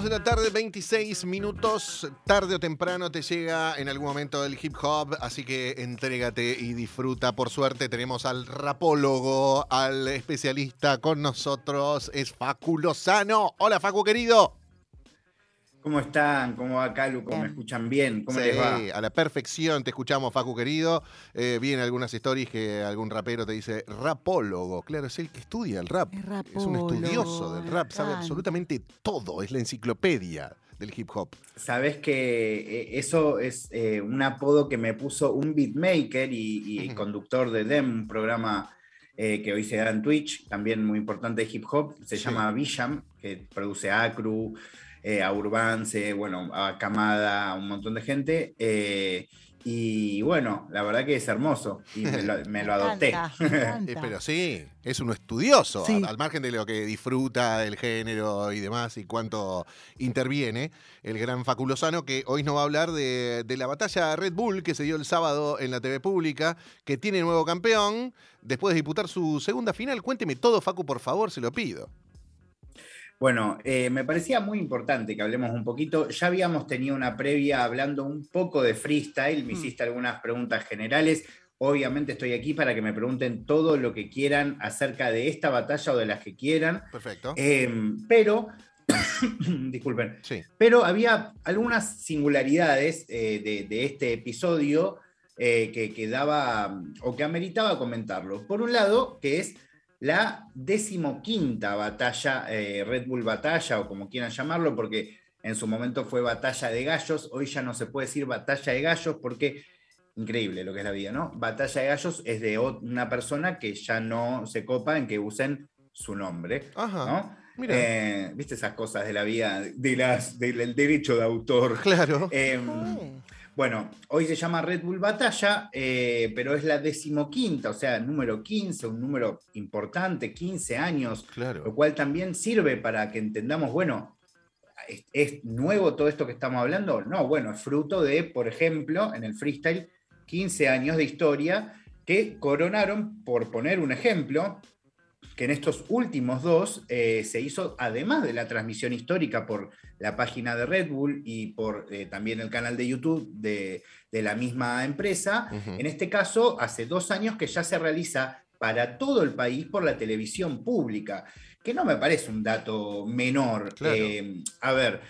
2 de la tarde, 26 minutos. Tarde o temprano te llega en algún momento el hip hop, así que entrégate y disfruta. Por suerte tenemos al rapólogo, al especialista con nosotros, es Facu Lozano. Hola Facu querido. ¿Cómo están? ¿Cómo va Calu? ¿Cómo me escuchan bien? ¿Cómo Sí, les va? a la perfección te escuchamos, Facu querido. Eh, vi en algunas stories que algún rapero te dice rapólogo. Claro, es el que estudia el rap. Es Es un estudioso del rap, sabe absolutamente todo. Es la enciclopedia del hip hop. Sabes que eh, eso es eh, un apodo que me puso un beatmaker y, y conductor de DEM, un programa eh, que hoy se da en Twitch, también muy importante de hip hop. Se Sí. llama Visham, que produce Acru, eh, a Urbance, bueno, a Camada, a un montón de gente. eh, y bueno, la verdad que es hermoso y me lo, me lo adopté. encanta, me Eh, encanta. pero sí, es un estudioso, Sí. al, al margen de lo que disfruta el género y demás y cuánto interviene, el gran Facu Lozano, que hoy nos va a hablar de, de la batalla Red Bull que se dio el sábado en la TV pública, que tiene nuevo campeón, después de disputar su segunda final. Cuénteme todo, Facu, por favor, se lo pido. Bueno, eh, me parecía muy importante que hablemos un poquito. Ya habíamos tenido una previa hablando un poco de freestyle, me Mm. hiciste algunas preguntas generales. Obviamente estoy aquí para que me pregunten todo lo que quieran acerca de esta batalla o de las que quieran. Perfecto. Em, pero, disculpen, Sí. pero había algunas singularidades eh, de, de este episodio eh, que, que daba o que ameritaba comentarlo. Por un lado, que es la decimoquinta batalla, eh, Red Bull Batalla, o como quieran llamarlo, porque en su momento fue batalla de gallos, hoy ya no se puede decir batalla de gallos porque increíble lo que es la vida, ¿no? Batalla de gallos es de una persona que ya no se copa en que usen su nombre, Ajá. ¿no? Mira. Eh, ¿Viste esas cosas de la vida, de las, del derecho de autor? Claro. Em, Eh, bueno, hoy se llama Red Bull Batalla, eh, pero es la decimoquinta, o sea, número 15, un número importante, 15 años, lo Claro. cual también sirve para que entendamos, bueno, ¿es, es nuevo todo esto que estamos hablando? No, bueno, es fruto de, por ejemplo, en el freestyle, 15 años de historia que coronaron, por poner un ejemplo, que en estos últimos dos eh, se hizo, además de la transmisión histórica por la página de Red Bull y por eh, también el canal de YouTube de, de la misma empresa, en este caso, hace dos años que ya se realiza para todo el país por la televisión pública, que no me parece un dato menor. Claro. Eh, a ver,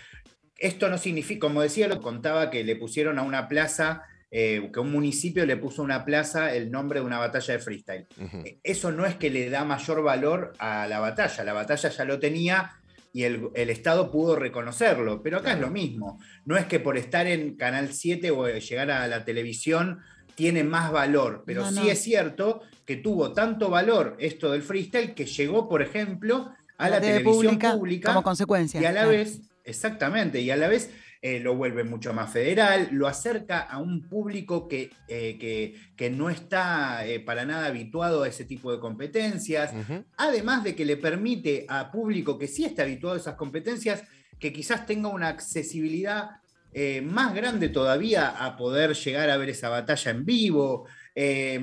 esto no significa, como decía, lo contaba que le pusieron a una plaza, eh, que un municipio le puso a una plaza el nombre de una batalla de freestyle. Ujú. Eso no es que le da mayor valor a la batalla, la batalla ya lo tenía y el, el Estado pudo reconocerlo, pero acá Claro. es lo mismo, no es que por estar en Canal 7 o llegar a la televisión tiene más valor, pero No, sí es cierto que tuvo tanto valor esto del freestyle que llegó, por ejemplo, a la, televisión pública, como consecuencia. y a la claro. vez, exactamente, y a la vez eh, lo vuelve mucho más federal, lo acerca a un público que, eh, que, que no está eh, para nada habituado a ese tipo de competencias, además de que le permite a público que sí está habituado a esas competencias, que quizás tenga una accesibilidad eh, más grande todavía a poder llegar a ver esa batalla en vivo. Eh,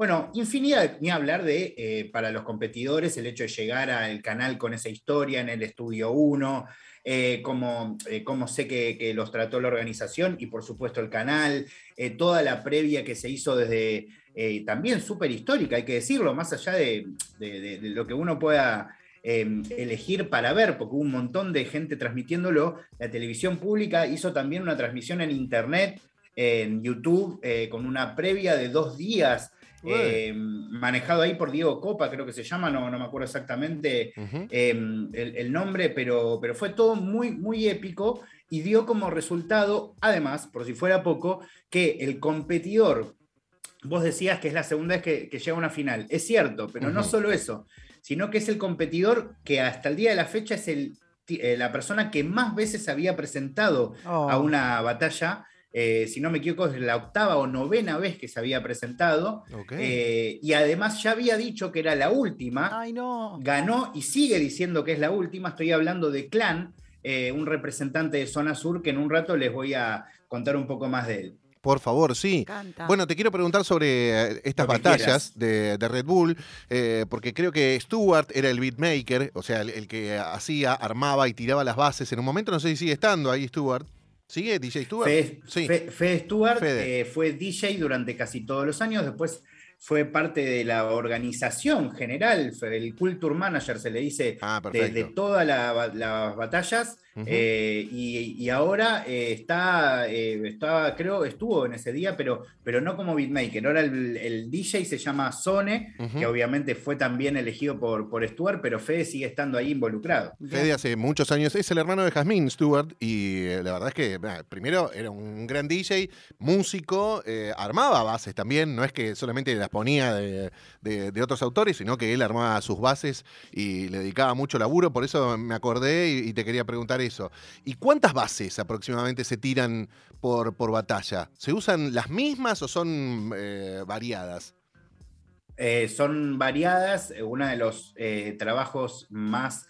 bueno, infinidad, ni hablar de, eh, para los competidores, el hecho de llegar al canal con esa historia en el estudio 1, eh, eh, cómo sé que, que los trató la organización y por supuesto el canal, eh, toda la previa que se hizo desde, eh, también súper histórica, hay que decirlo, más allá de, de- de- lo que uno pueda eh, elegir para ver, porque hubo un montón de gente transmitiéndolo, la televisión pública hizo también una transmisión en internet, en YouTube, con una previa de dos días. Eh, manejado ahí por Diego Copa, creo que se llama, no, no me acuerdo exactamente eh, el, el nombre, pero, pero fue todo muy, muy épico y dio como resultado, además, por si fuera poco, que el competidor, vos decías que es la segunda vez que, que llega a una final, es cierto, pero no solo eso, sino que es el competidor que hasta el día de la fecha es el, eh, la persona que más veces había presentado Oh. a una batalla. Eh, si no me equivoco, es la octava o novena vez que se había presentado. Eh, y además ya había dicho que era la última Ay, no. ganó y sigue diciendo que es la última. Estoy hablando de Clan, eh, un representante de Zona Sur que en un rato les voy a contar un poco más de él. Por favor, sí. Bueno, te quiero preguntar sobre estas batallas de, Red Bull, eh, porque creo que Stuart era el beatmaker, o sea, el, que hacía, armaba y tiraba las bases. En un momento, no sé si sigue estando ahí Stuart. ¿Sigue DJ Stuart? Fede, sí. Stuart eh, fue DJ durante casi todos los años, después fue parte de la organización general, el Culture Manager se le dice, ah, de, todas las batallas. Eh, y, ahora eh, está, eh, estaba, creo, estuvo en ese día, pero, pero no como beatmaker. Ahora el, DJ se llama Sone, que obviamente fue también elegido por, por Stuart, pero Fede sigue estando ahí involucrado. Fede hace muchos años es el hermano de Jasmine Stewart y la verdad es que primero era un gran DJ, músico, armaba bases también, no es que solamente las ponía de, otros autores, sino que él armaba sus bases y le dedicaba mucho laburo, por eso me acordé y te quería preguntar eso. ¿Y cuántas bases aproximadamente se tiran por, por batalla? ¿Se usan las mismas o son eh, variadas? Eh, son variadas. Uno de los eh, trabajos más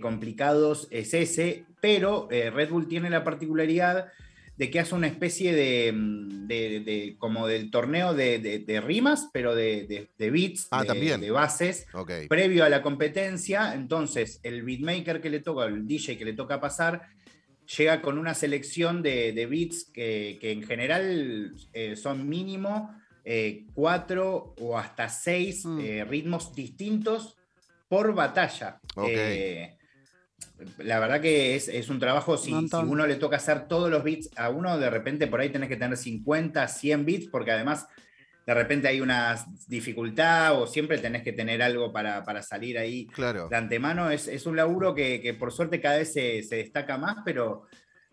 complicados es ese, pero Red Bull tiene la particularidad de que hace una especie de, mm, como del torneo de, rimas, pero de, beats, ah, de, bases, previo a la competencia. Entonces, el beatmaker que le toca, el DJ que le toca pasar, llega con una selección de, beats que, en general eh, son mínimo eh, cuatro o hasta seis mm. eh, ritmos distintos por batalla la verdad que es, un trabajo, si, uno le toca hacer todos los bits a uno, de repente por ahí tenés que tener 50, 100 bits, porque además de repente hay una dificultad o siempre tenés que tener algo para, salir ahí claro. de antemano. Es, un laburo que, por suerte cada vez se, destaca más, pero,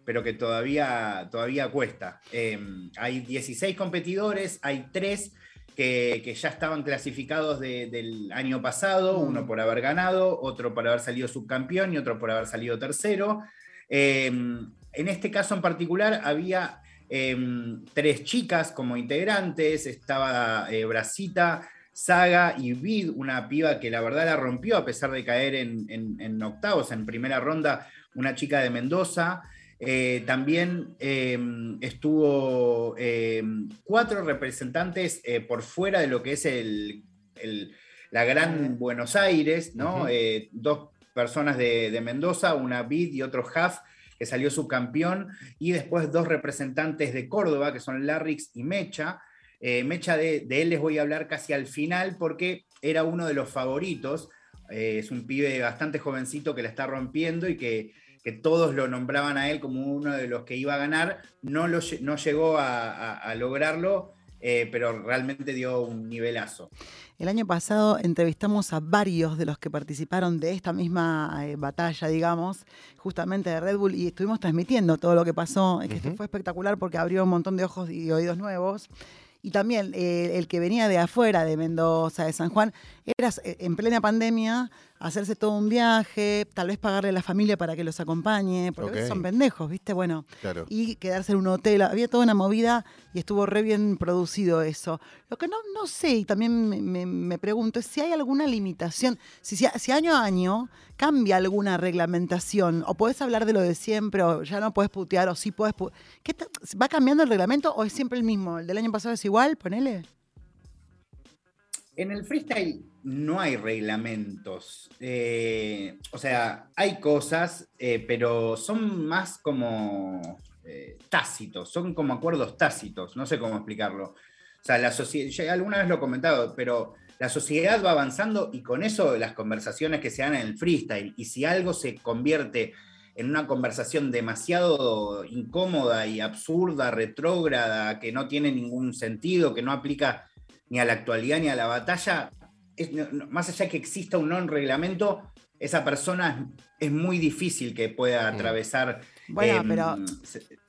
pero que todavía, todavía cuesta. Em, hay 16 competidores, hay 3 que, ya estaban clasificados del año pasado, mm. uno por haber ganado, otro por haber salido subcampeón y otro por haber salido tercero. Em, en este caso en particular había em, tres chicas como integrantes, estaba eh, Brasita, Saga y Vid, una piba que la verdad la rompió a pesar de caer en, en octavos, en primera ronda, una chica de Mendoza. Eh, también em, estuvo em, cuatro representantes eh, por fuera de lo que es el, la Gran Buenos Aires, ¿no? Eh, dos personas de, Mendoza, una Bid y otro Huff, que salió subcampeón, y después dos representantes de Córdoba, que son Larrix y Mecha. Mecha de, de, él les voy a hablar casi al final porque era uno de los favoritos. es un pibe bastante jovencito que la está rompiendo y que que todos lo nombraban a él como uno de los que iba a ganar, no, lo, no llegó a, lograrlo, eh, pero realmente dio un nivelazo. El año pasado entrevistamos a varios de los que participaron de esta misma eh, batalla, digamos, justamente de Red Bull, y estuvimos transmitiendo todo lo que pasó, que fue espectacular porque abrió un montón de ojos y oídos nuevos. Y también eh, el que venía de afuera, de Mendoza, de San Juan, era en plena pandemia, hacerse todo un viaje, tal vez pagarle a la familia para que los acompañe, porque son pendejos, ¿viste? Bueno, y quedarse en un hotel. Había toda una movida y estuvo re bien producido eso. Lo que no, no sé, y también me, pregunto, es si hay alguna limitación, si, si, año a año cambia alguna reglamentación, o puedes hablar de lo de siempre, o ya no puedes putear, o sí puedes. ¿Qué ¿Va cambiando el reglamento o es siempre el mismo? ¿El del año pasado es igual? Ponele. En el freestyle no hay reglamentos. Eh, o sea, hay cosas, eh, pero son más como eh, tácitos, son como acuerdos tácitos, no sé cómo explicarlo. O sea, la sociedad, alguna vez lo he comentado, pero la sociedad va avanzando y con eso las conversaciones que se dan en el freestyle, y si algo se convierte en una conversación demasiado incómoda y absurda, retrógrada, que no tiene ningún sentido, que no aplica ni a la actualidad ni a la batalla, más allá de que exista un non reglamento, esa persona es, muy difícil que pueda atravesar. Bueno, em, pero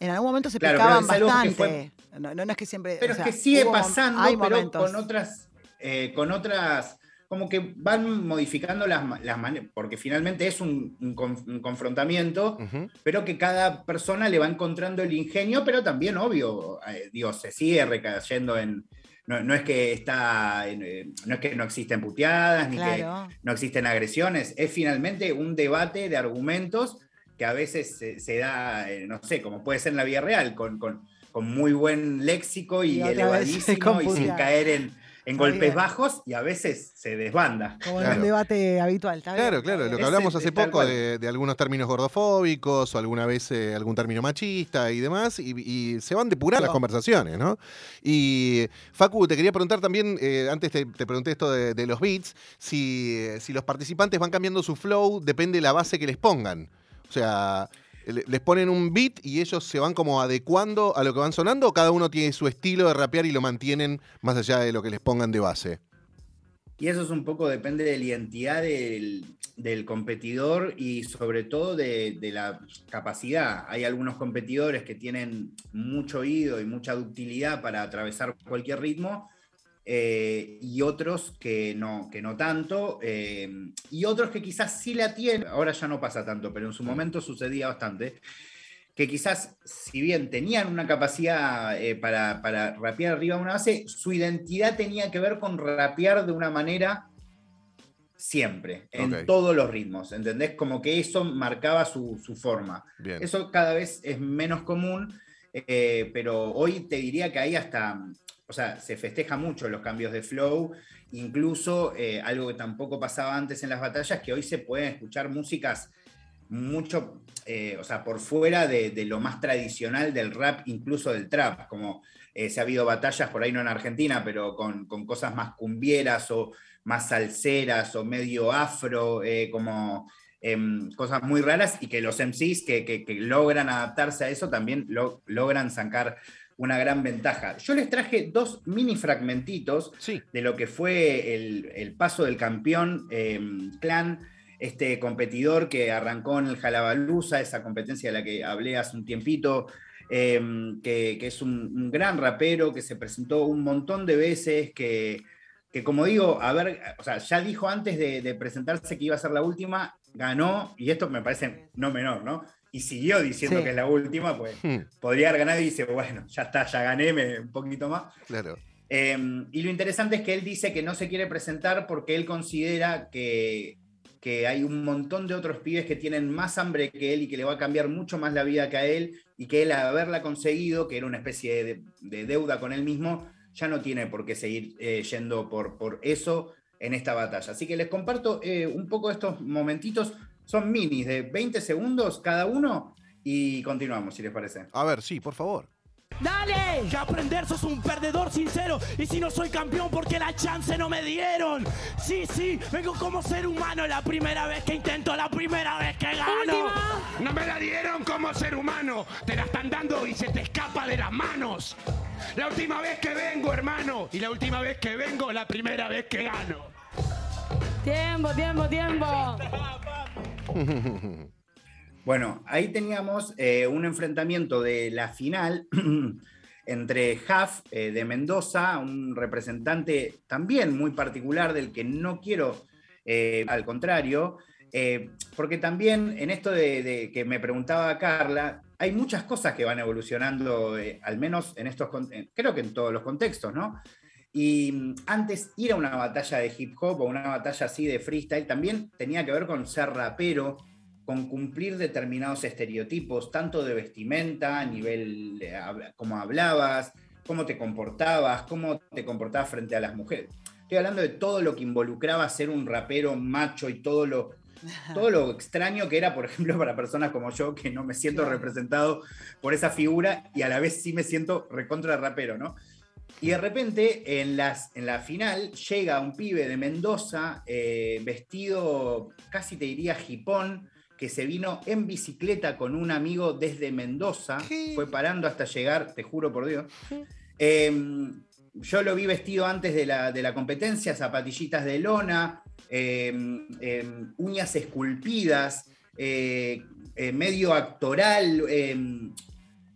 en algún momento se claro, bastante. no, es que siempre. Pero es que sigue pasando, pero con otras, eh, con otras, como que van modificando las, las maneras, porque finalmente es un, confrontamiento, pero que cada persona le va encontrando el ingenio, pero también, obvio, eh, Dios, se sigue recayendo en, no, es que está, eh, no es que no existen puteadas, ni que no existen agresiones, es finalmente un debate de argumentos que a veces se, da, eh, no sé, como puede ser en la vida real, con, con muy buen léxico y, Y elevadísimo y sin caer en, en Está golpes bien. bajos y a veces se desbanda. Como en Claro. un debate habitual. ¿está bien? Claro, claro, lo que Ese- hablamos hace tal poco cual. de, de algunos términos gordofóbicos o alguna vez eh, algún término machista y demás, y, y se van depurando las conversaciones, ¿no? Y Facu, te quería preguntar también, eh, antes te, te pregunté esto de, de los beats, si, eh, si los participantes van cambiando su flow, depende de la base que les pongan. O sea, les ponen un beat y ellos se van como adecuando a lo que van sonando, o cada uno tiene su estilo de rapear y lo mantienen más allá de lo que les pongan de base. Y eso es un poco depende de la identidad del, del competidor y sobre todo de, de la capacidad. Hay algunos competidores que tienen mucho oído y mucha ductilidad para atravesar cualquier ritmo eh, y otros que no, que no tanto, eh, y otros que quizás sí la tienen, ahora ya no pasa tanto, pero en su momento sucedía bastante, que quizás, si bien tenían una capacidad eh, para, para rapear arriba de una base, su identidad tenía que ver con rapear de una manera siempre, en todos los ritmos, ¿entendés? Como que eso marcaba su, su forma. Bien. Eso cada vez es menos común, eh, pero hoy te diría que ahí hasta, o sea, se festeja mucho los cambios de flow, incluso eh, algo que tampoco pasaba antes en las batallas, que hoy se pueden escuchar músicas mucho, eh, o sea, por fuera de, lo más tradicional del rap, incluso del trap, como eh, se ha habido batallas por ahí no en Argentina, pero con, cosas más cumbieras o más salseras o medio afro, como em, cosas muy raras y que los MCs que, logran adaptarse a eso también lo- logran sacar una gran ventaja. Yo les traje dos mini fragmentitos Sí. de lo que fue el, el paso del campeón em, clan, este competidor que arrancó en el Jalabalusa, esa competencia de la que hablé hace un tiempito, em, que, que es un, un gran rapero que se presentó un montón de veces, que, que como digo, a ver, o sea, ya dijo antes de, de presentarse que iba a ser la última, ganó, y esto me parece no menor, ¿no? Y siguió diciendo Sí. que es la última, pues Hmm, podría haber ganado y dice, bueno, ya está, ya gané me- un poquito más. claro. Eh, y lo interesante es que él dice que no se quiere presentar porque él considera que, que hay un montón de otros pibes que tienen más hambre que él y que le va a cambiar mucho más la vida que a él y que él haberla conseguido, que era una especie de, de deuda con él mismo, ya no tiene por qué seguir eh, yendo por, por eso en esta batalla. Así que les comparto eh, un poco estos momentitos, son minis de 20 segundos cada uno y continuamos, si les parece. A ver, sí, por favor. ¡Dale! Que aprender sos un perdedor sincero. Y si no soy campeón, porque la chance no me dieron. Sí, sí, vengo como ser humano. La primera vez que intento, la primera vez que gano. No me la dieron como ser humano, te la están dando y se te escapa de las manos. La última vez que vengo, hermano, y la última vez que vengo, la primera vez que gano. Tiempo, tiempo, tiempo. Bueno, ahí teníamos eh, un enfrentamiento de la final entre Huff eh, de Mendoza, un representante también muy particular del que no quiero, eh, al contrario, porque también en esto de, de que me preguntaba Carla, hay muchas cosas que van evolucionando, al menos en estos, creo que en todos los contextos, ¿no? Y mm, antes ir a una batalla de hip hop o una batalla así de freestyle también tenía que ver con ser rapero, con cumplir determinados estereotipos, tanto de vestimenta, a nivel de hab- cómo hablabas, cómo te comportabas, cómo te comportabas frente a las mujeres. Estoy hablando de todo lo que involucraba ser un rapero macho y todo lo, todo lo extraño que era, por ejemplo, para personas como yo, que no me siento representado por esa figura y a la vez sí me siento recontra rapero, ¿no? Y de repente, en, las, en la final, llega un pibe de Mendoza, eh, vestido, casi te diría hipón, que se vino en bicicleta con un amigo desde Mendoza, ¿Qué? fue parando hasta llegar, te juro por Dios. Eh, yo lo vi vestido antes de la, de la competencia, zapatillitas de lona, eh, eh, uñas esculpidas, eh, eh, medio actoral,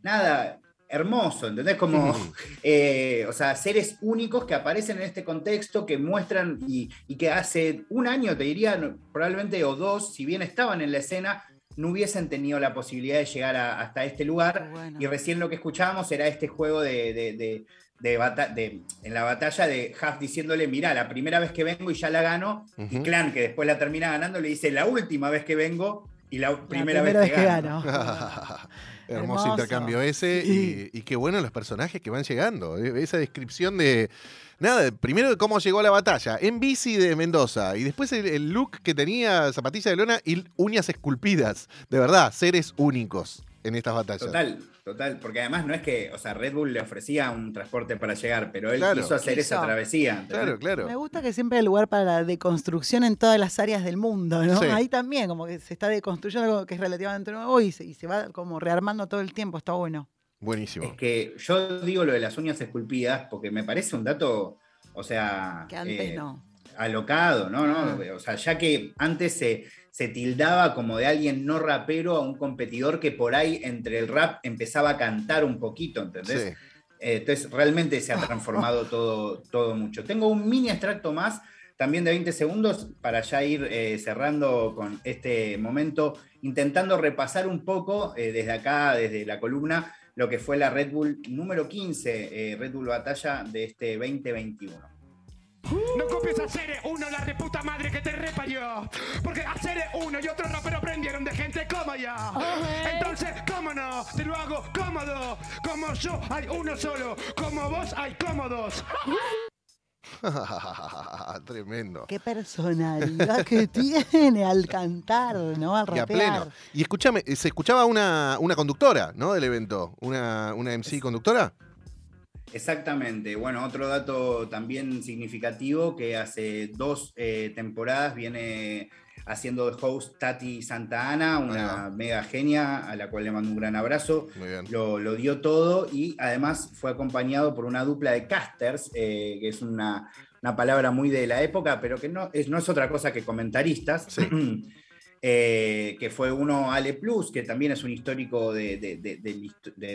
nada, hermoso, ¿entendés? Como, eh, o sea, seres únicos que aparecen en este contexto, que muestran y, y que hace un año, te diría, probablemente o dos, si bien estaban en la escena, no hubiesen tenido la posibilidad de llegar a- hasta este lugar. Bueno. Y recién lo que escuchábamos era este juego de, de- de- de bata- de- en la batalla de Huff diciéndole, mira, la primera vez que vengo y ya la gano, y. Clan, que después la termina ganando, le dice, la última vez que vengo Y la La primera, vez, que gano. Hermoso, Hermoso. intercambio ese. Sí. Y, y qué bueno los personajes que van llegando. eh, Esa descripción de. Nada, primero de cómo llegó a la batalla. En bici de Mendoza. Y después el, el look que tenía zapatilla de lona y uñas esculpidas. De verdad, seres únicos en estas batallas. Total, total, porque además no es que, o sea, Red Bull le ofrecía un transporte para llegar, pero él Claro. quiso hacer esa travesía. ¿entendés? Claro, claro. Me gusta que siempre hay lugar para la deconstrucción en todas las áreas del mundo, ¿no? Sí. Ahí también, como que se está deconstruyendo algo que es relativamente nuevo y se, y se va como rearmando todo el tiempo, está bueno. Buenísimo. Es que yo digo lo de las uñas esculpidas porque me parece un dato, o sea, Que antes eh, no. alocado, ¿no? ¿no? Ah. O sea, ya que antes se, se tildaba como de alguien no rapero a un competidor que por ahí entre el rap empezaba a cantar un poquito, ¿entendés? Sí. Eh, entonces, realmente se ha transformado todo, todo mucho. Tengo un mini extracto más, también de 20 segundos, para ya ir eh, cerrando con este momento, intentando repasar un poco eh, desde acá, desde la columna, lo que fue la Red Bull número 15, eh, Red Bull Batalla de este 2021. No copies a Cere, uno, la reputa madre que te reparió. Porque a Cere uno y otro rapero aprendieron de gente como yo. Entonces, ¿cómo no? Te lo hago cómodo. Como yo hay uno solo. Como vos hay cómodos. Tremendo. Qué personalidad que tiene al cantar, ¿no? Al Y a rapear. pleno. Y escúchame, eh, se escuchaba una, una conductora, ¿no? Del evento. Una, una MC conductora. Exactamente. Bueno, otro dato también significativo que hace dos eh, temporadas viene haciendo de host Tati Santa Ana, una mega genia a la cual le mando un gran abrazo. Muy bien. Lo, lo dio todo y además fue acompañado por una dupla de casters, eh, que es una, una palabra muy de la época, pero que no es, no es otra cosa que comentaristas. Sí. Eh, que fue uno Ale Plus, que también es un histórico de- de- de-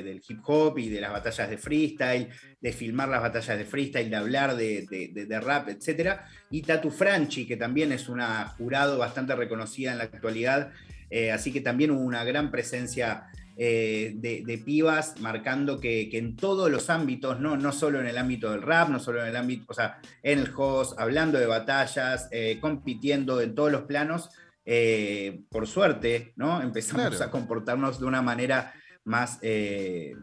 del hip hop y de las batallas de freestyle, de filmar las batallas de freestyle, de hablar de, rap, etc. Y Tatu Franchi, que también es una jurado bastante reconocida en la actualidad, eh, así que también hubo una gran presencia eh, de, pibas marcando que, en todos los ámbitos, no, no solo en el ámbito del rap, no solo en el ámbito, o sea, en el host, hablando de batallas, compitiendo en todos los planos, eh, por suerte, ¿no? Empezamos Claro. a comportarnos de una manera más, eh,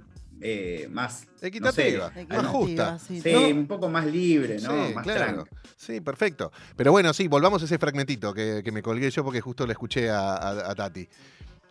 eh, más Equitativa, no sé, más justa. sí. sí, No. un poco más libre, ¿no? Sí, más claro. Sí, perfecto. Pero bueno, sí, volvamos a ese fragmentito que, que me colgué yo porque justo le escuché a, a- a Tati.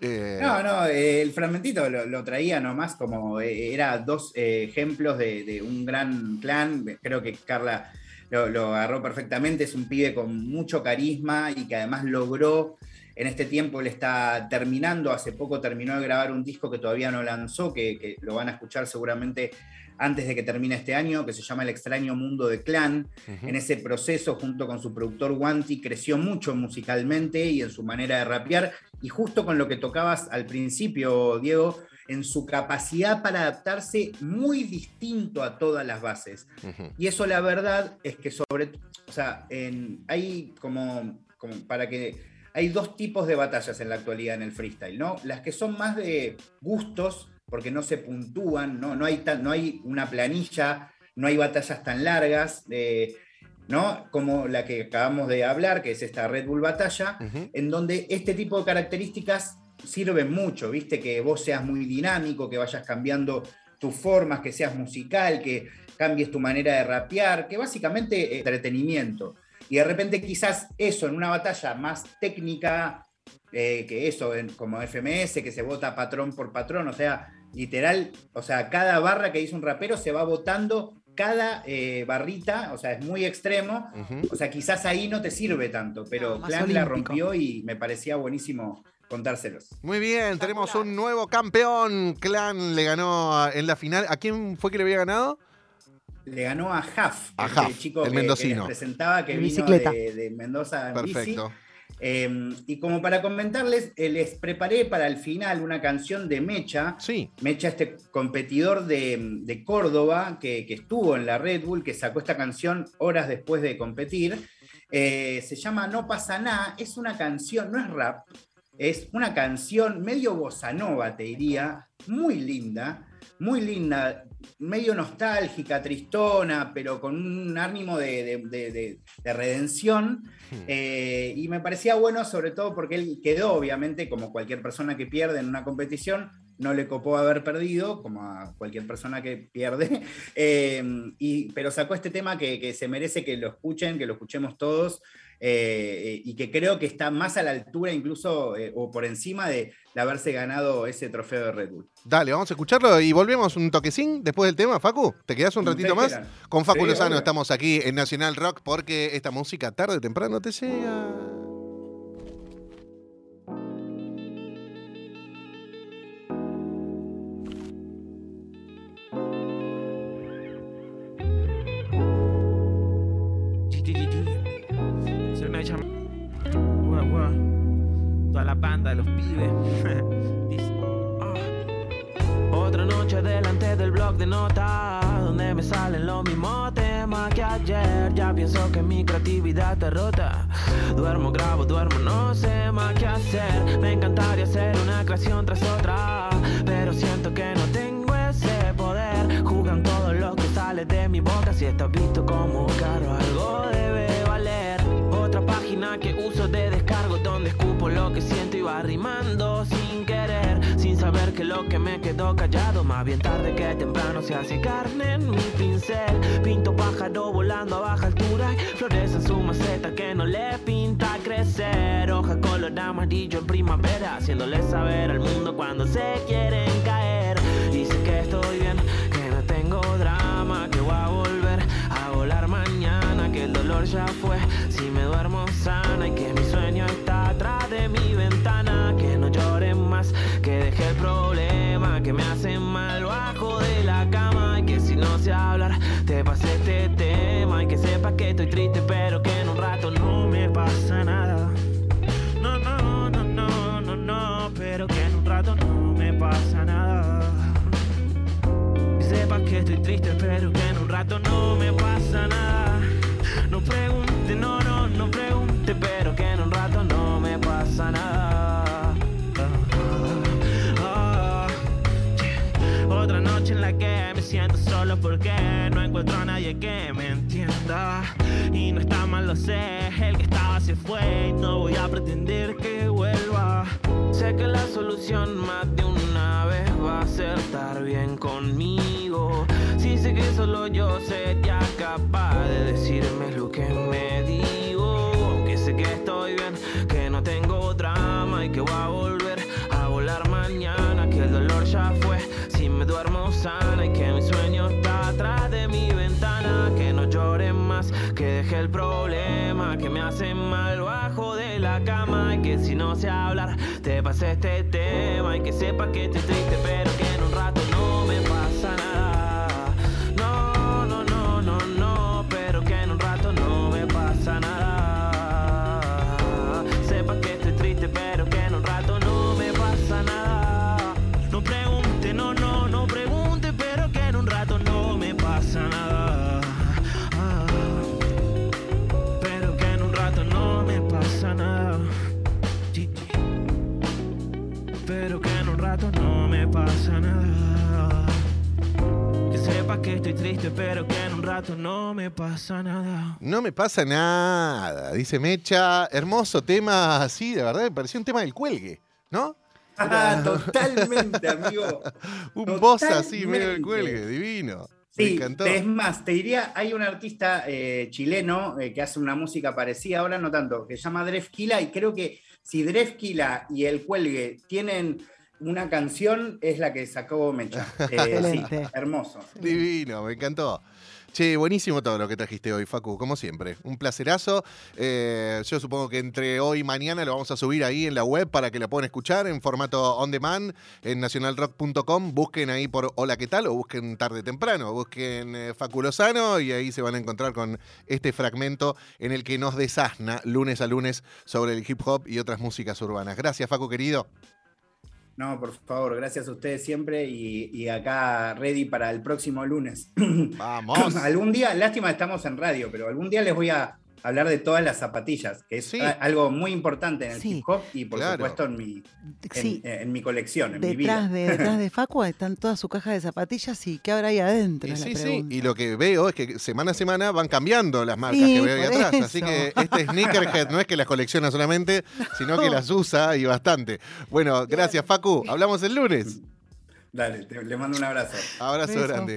Eh, No, no, eh, el fragmentito lo, lo traía nomás como eh, era dos eh, ejemplos de, de un gran clan. Creo que Carla lo, lo agarró perfectamente. Es un pibe con mucho carisma y que además logró. En este tiempo él está terminando, hace poco terminó de grabar un disco que todavía no lanzó, que, que lo van a escuchar seguramente antes de que termine este año, que se llama El extraño mundo de Clan. En ese proceso, junto con su productor Wanti, creció mucho musicalmente y en su manera de rapear. Y justo con lo que tocabas al principio, Diego, en su capacidad para adaptarse muy distinto a todas las bases. Y eso la verdad es que sobre, o sea, en- hay como, como para que hay dos tipos de batallas en la actualidad en el freestyle, ¿no? Las que son más de gustos, porque no se puntúan, no, no, hay, tan- no hay una planilla, no hay batallas tan largas, eh, ¿no? Como la que acabamos de hablar, que es esta Red Bull Batalla, en donde este tipo de características sirven mucho, ¿viste? Que vos seas muy dinámico, que vayas cambiando tus formas, que seas musical, que cambies tu manera de rapear, que básicamente entretenimiento. Y de repente quizás eso en una batalla más técnica eh, que eso, en- como FMS, que se vota patrón por patrón, o sea, literal, o sea, cada barra que dice un rapero se va votando cada eh, barrita, o sea, es muy extremo, o sea, quizás ahí no te sirve tanto, pero No, Clan la rompió y me parecía buenísimo contárselos. Muy bien, tenemos un nuevo campeón. Clan le ganó en la final. ¿A quién fue que le había ganado? Le ganó a Huff, A este Huff, chico el que- que, les presentaba, que En vino bicicleta. de, de Mendoza en bici. Perfecto. Eh, y como para comentarles, eh, les preparé para el final una canción de Mecha. Sí. Mecha, este competidor de, de Córdoba que, que estuvo en la Red Bull, que sacó esta canción horas después de competir. Eh, se llama No pasa nada. Es una canción, no es rap, Es una canción medio bossa nova, te diría, muy linda, muy linda, medio nostálgica, tristona, pero con un ánimo de, de- de- de redención. Eh, y me parecía bueno, sobre todo porque él quedó, obviamente, como cualquier persona que pierde en una competición, no le copó haber perdido, como a cualquier persona que pierde, Eh, y, pero sacó este tema que, que se merece que lo escuchen, que lo escuchemos todos, eh, y que creo que está más a la altura incluso, eh, o por encima de, de haberse ganado ese trofeo de Red Bull. Dale, vamos a escucharlo y volvemos un toquecín después del tema, Facu. ¿Te quedás un Como ratito más? Con Facu Sí, Lozano estamos aquí en Nacional Rock porque esta música tarde o temprano te llega. Banda de los pibes. Ah. Otra noche delante del blog de notas Donde me salen los mismos temas que ayer. Ya pienso que mi creatividad está rota. Duermo, grabo, duermo, no sé más qué hacer. Me encantaría hacer una creación tras otra Pero siento que no tengo ese poder. Jugan todo lo que sale de mi boca. Si estás visto como caro algo debe valer. Otra página que uso de descargo Donde escupo lo que siento va rimando sin querer Sin saber que lo que me quedó callado. Más bien tarde que temprano se hace carne en mi pincel. Pinto pájaro volando a baja altura y Florece en su maceta que no le pinta crecer. Hoja color amarillo en primavera Haciéndole saber al mundo cuando se quieren caer. Sé que estoy bien, que no tengo drama Que voy a volver a volar mañana Que el dolor ya fue, si me duermo sana Y que mi sueño está que deje el problema Que me hacen mal bajo de la cama Y que si no sé hablar, te pasé este tema Y que sepas que estoy triste pero que siento solo porque no encuentro a nadie que me entienda. Y no está mal, lo sé, el que estaba se fue y no voy a pretender que vuelva. Sé que la solución más de una vez va a ser estar bien conmigo. Si sé que solo yo sería capaz de decirme lo que me digo. Aunque sé que estoy bien, que no tengo drama y que voy a volver a volar mañana. Que el dolor ya fue, si me duermo sana que deje el problema que me hace mal bajo de la cama. Y que si no sé hablar, te pasé este tema. Y que sepas que estoy triste, pero que rato no me pasa nada. Que sepas que estoy triste, pero que en un rato no me pasa nada. No me pasa nada, dice Mecha. Hermoso tema, así, de verdad, me pareció un tema del cuelgue, ¿no? Ah, totalmente, amigo. Un voz así, medio del Totalmente. cuelgue, divino. Me Sí, encantó. es más, te diría, hay un artista eh, chileno eh, que hace una música parecida, ahora no tanto, que se llama Drefkila, y creo que si Drefkila y El Cuelgue tienen una canción, es la que sacó Mecha. Eh, sí, hermoso. Divino, me encantó. Che, buenísimo todo lo que trajiste hoy, Facu, como siempre. Un placerazo. Eh, yo supongo que entre hoy y mañana lo vamos a subir ahí en la web para que la puedan escuchar en formato on demand en nacionalrock.com. Busquen ahí por Hola, ¿qué tal? O busquen tarde temprano. Busquen eh, Facu Lozano y ahí se van a encontrar con este fragmento en el que nos desasna lunes a lunes sobre el hip hop y otras músicas urbanas. Gracias, Facu, querido. No, por favor, gracias a ustedes siempre y, y acá ready para el próximo lunes. Vamos. algún día, lástima estamos en radio, pero algún día les voy a, hablar de todas las zapatillas, que es Sí. algo muy importante en el Sí. hip hop y por Claro. supuesto en mi, en, Sí. en mi colección, en mi vida. Detrás de, detrás de Facu están toda su caja de zapatillas y ¿qué habrá ahí adentro? Y sí, sí, y lo que veo es que semana a semana van cambiando las marcas Sí, que veo ahí atrás. Así que este sneakerhead no es que las colecciona solamente, sino que las usa y bastante. Bueno, gracias Facu. Hablamos el lunes. Dale, te- le mando un abrazo. Abrazo Beso. grande.